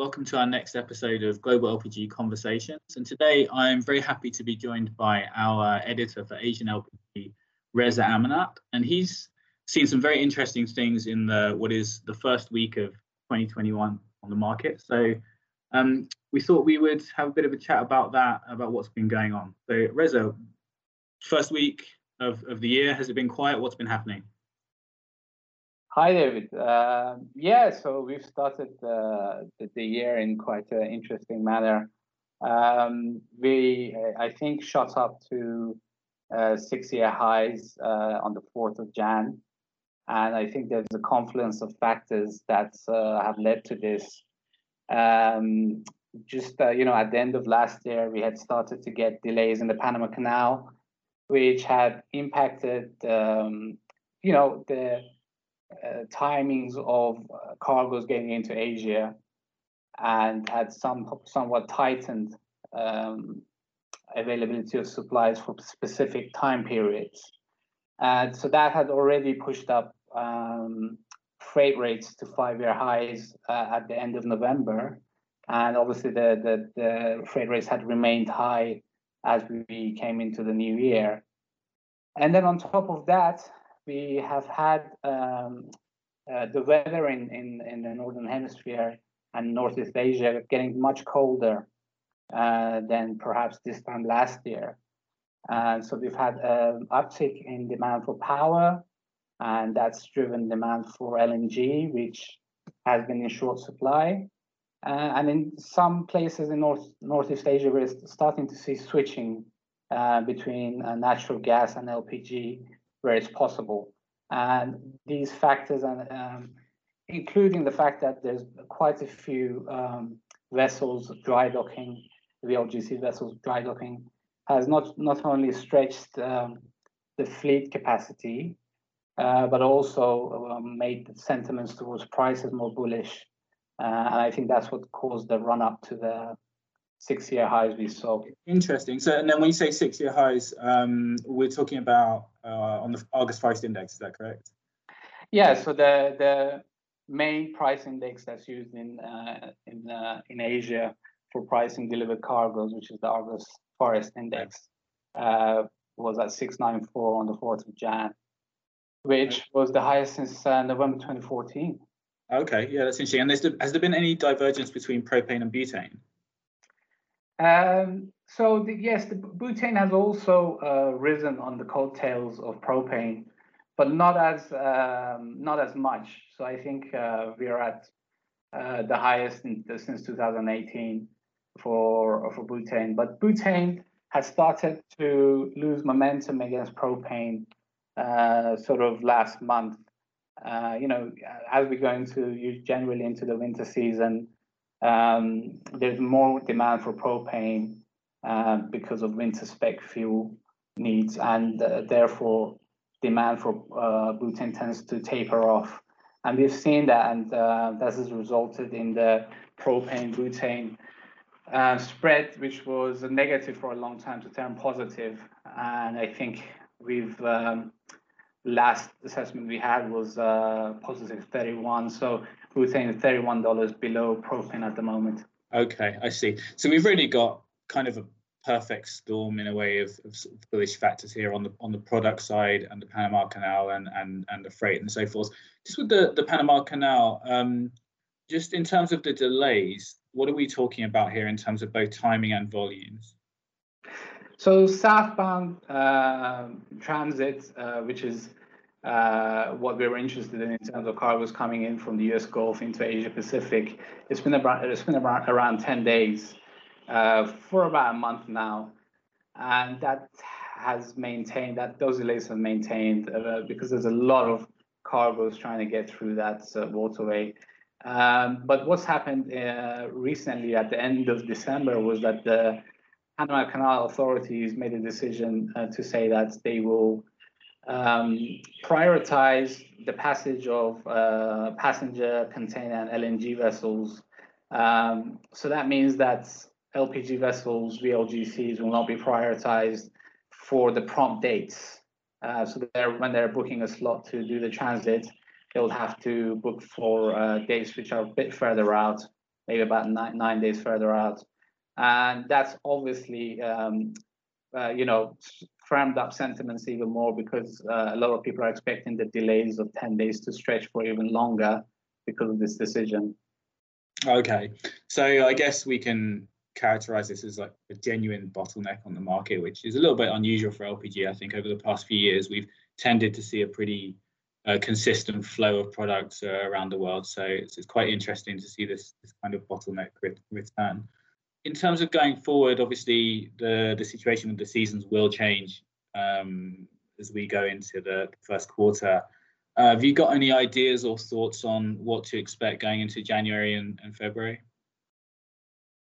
welcome to our next episode of Global LPG Conversations. And today I'm very happy to be joined by our editor for Asian LPG, Reza Amanat. And he's seen some very interesting things in the what is the first week of 2021 on the market. So um, we thought we would have a bit of a chat about that, about what's been going on. So Reza, first week of, of the year, has it been quiet? What's been happening? Hi, David. Uh, yeah, so we've started uh, the year in quite an interesting manner. Um, we, I think, shot up to uh, six-year highs uh, on the 4th of Jan. And I think there's a confluence of factors that uh, have led to this. Um, just, uh, you know, at the end of last year, we had started to get delays in the Panama Canal, which had impacted, um, you know, the timings of uh, cargoes getting into Asia and had some somewhat tightened um, availability of supplies for specific time periods. And so that had already pushed up um, freight rates to five-year highs uh, at the end of November. And obviously the, the, the freight rates had remained high as we came into the new year. And then on top of that, we have had um, uh, the weather in, in, in the northern hemisphere and Northeast Asia getting much colder uh, than perhaps this time last year. And so we've had an uptick in demand for power, and that's driven demand for LNG, which has been in short supply. Uh, and in some places in North Northeast Asia, we're starting to see switching uh, between uh, natural gas and LPG where it's possible. And these factors, and um, including the fact that there's quite a few um, vessels dry docking, VLGC vessels dry docking, has not not only stretched um, the fleet capacity, uh, but also um, made sentiments towards prices more bullish. Uh, and I think that's what caused the run up to the six year highs we saw. Interesting. So, and then when you say six year highs, um, we're talking about uh, on the Argus price index, is that correct? Yeah. So the the main price index that's used in uh, in uh, in Asia for pricing delivered cargoes, which is the Argus Far East Index, uh, was at 694 on the 4th of Jan, which was the highest since uh, November 2014. Okay, yeah, that's interesting. And has there been any divergence between propane and butane? Um, so the, yes, the butane has also uh, risen on the coattails of propane, but not as um, not as much. So I think uh, we are at uh, the highest in, since 2018 for for butane. But butane has started to lose momentum against propane uh, sort of last month. Uh, you know, as we go into generally into the winter season, um, there's more demand for propane uh, because of winter spec fuel needs, and uh, therefore demand for uh, butane tends to taper off. And we've seen that, and uh, that has resulted in the propane butane uh, spread, which was negative for a long time, to turn positive. And I think we've um, last assessment we had was uh, positive 31. So we were saying $31 below propane at the moment. Okay, I see. So we've really got kind of a perfect storm in a way of, of bullish factors here on the on the product side and the Panama Canal and and and the freight and so forth. Just with the the Panama Canal, um, just in terms of the delays, what are we talking about here in terms of both timing and volumes? So southbound uh, transit, uh, which is uh, what we were interested in in terms of cargoes coming in from the U.S. Gulf into Asia Pacific. It's been about it's been about around 10 days uh, for about a month now, and that has maintained that those delays have maintained uh, because there's a lot of cargoes trying to get through that uh, waterway. Um, but what's happened recently at the end of December was that the Panama Canal authorities made a decision uh, to say that they will um, prioritize the passage of uh, passenger, container, and LNG vessels. Um, so that means that LPG vessels, VLGCs, will not be prioritized for the prompt dates. Uh, so they're, when they're booking a slot to do the transit, they'll have to book for uh, dates which are a bit further out. maybe about nine, nine days further out. And that's obviously, um, uh, you know, crammed up sentiments even more because uh, a lot of people are expecting the delays of 10 days to stretch for even longer because of this decision. Okay, so I guess we can characterize this as like a genuine bottleneck on the market, which is a little bit unusual for LPG. I think over the past few years, we've tended to see a pretty uh, consistent flow of products uh, around the world. So it's, it's, quite interesting to see this, this kind of bottleneck return. In terms of going forward, obviously the, the situation of the seasons will change um, as we go into the first quarter. Uh, have you got any ideas or thoughts on what to expect going into January and, and February?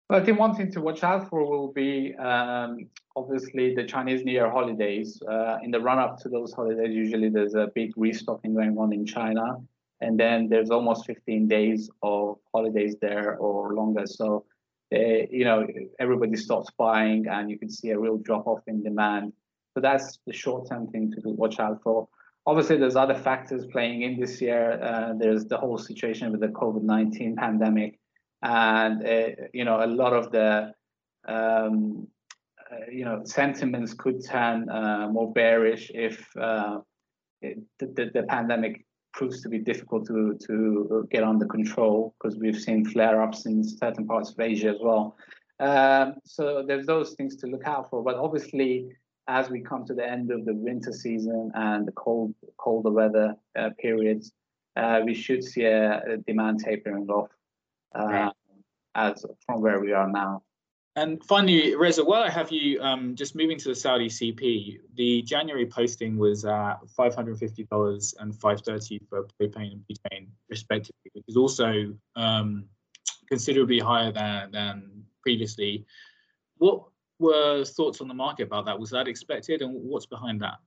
Well, I think one thing to watch out for will be um, obviously the Chinese New Year holidays. Uh, in the run up to those holidays, usually there's a big restocking going on in China. And then there's almost 15 days of holidays there or longer. So, uh, you know, everybody stops buying and you can see a real drop off in demand. So that's the short term thing to watch out for. Obviously, there's other factors playing in this year. Uh, there's the whole situation with the COVID 19 pandemic and uh, you know a lot of the um, uh, you know sentiments could turn uh, more bearish if uh, it, the, the pandemic proves to be difficult to to get under control because we've seen flare-ups in certain parts of Asia as well. Um, so there's those things to look out for. But obviously, as we come to the end of the winter season and the cold colder weather uh, periods, uh, we should see a, a demand tapering off uh, as from where we are now. And finally, Reza, while I have you um, just moving to the Saudi CP, the January posting was at $550 and 530 for propane and butane, respectively, which is also um, considerably higher than, than previously. What were thoughts on the market about that? Was that expected, and what's behind that?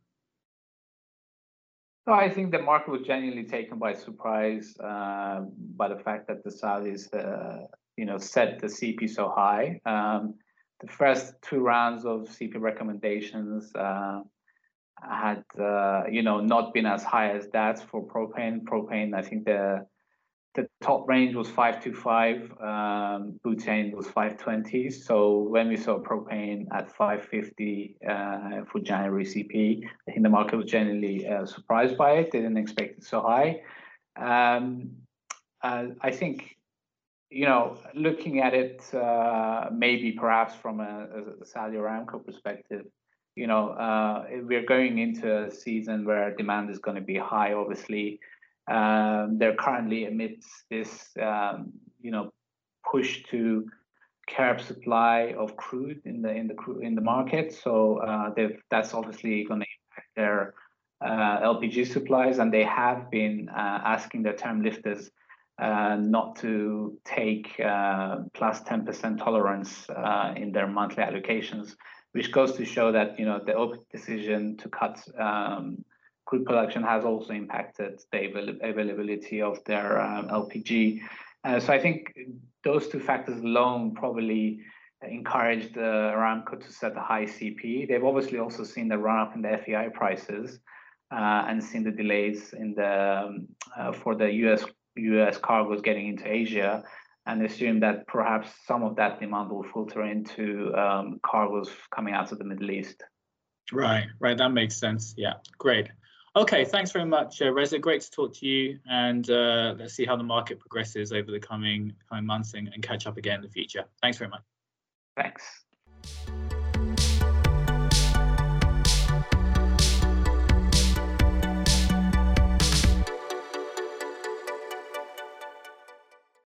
So I think the market was genuinely taken by surprise uh, by the fact that the Saudis, uh, you know, set the CP so high. Um, the first two rounds of CP recommendations uh, had, uh, you know, not been as high as that for propane. Propane, I think the the top range was 525, um, butane was 520. So when we saw propane at 550 uh, for January CP, I think the market was generally uh, surprised by it. They didn't expect it so high. Um, uh, I think, you know, looking at it uh, maybe perhaps from a, a, Saudi Aramco perspective, you know, uh, we're going into a season where demand is going to be high, obviously. Um, they're currently amidst this, um, you know, push to curb supply of crude in the in the crude, in the market. So uh, that's obviously going to impact their uh, LPG supplies, and they have been uh, asking their term lifters not to take uh, plus 10% tolerance uh, in their monthly allocations, which goes to show that you know the OPEC decision to cut um, crude production has also impacted the availability of their LPG. Uh, so I think those two factors alone probably encouraged uh, Aramco to set a high CP. They've obviously also seen the run up in the FEI prices uh, and seen the delays in the um, uh, for the US US cargoes getting into Asia, and assume that perhaps some of that demand will filter into um, cargoes coming out of the Middle East. Right, right. That makes sense. Yeah, great. Okay, thanks very much, uh, Reza. Great to talk to you, and uh, let's see how the market progresses over the coming coming months and, and catch up again in the future. Thanks very much. Thanks.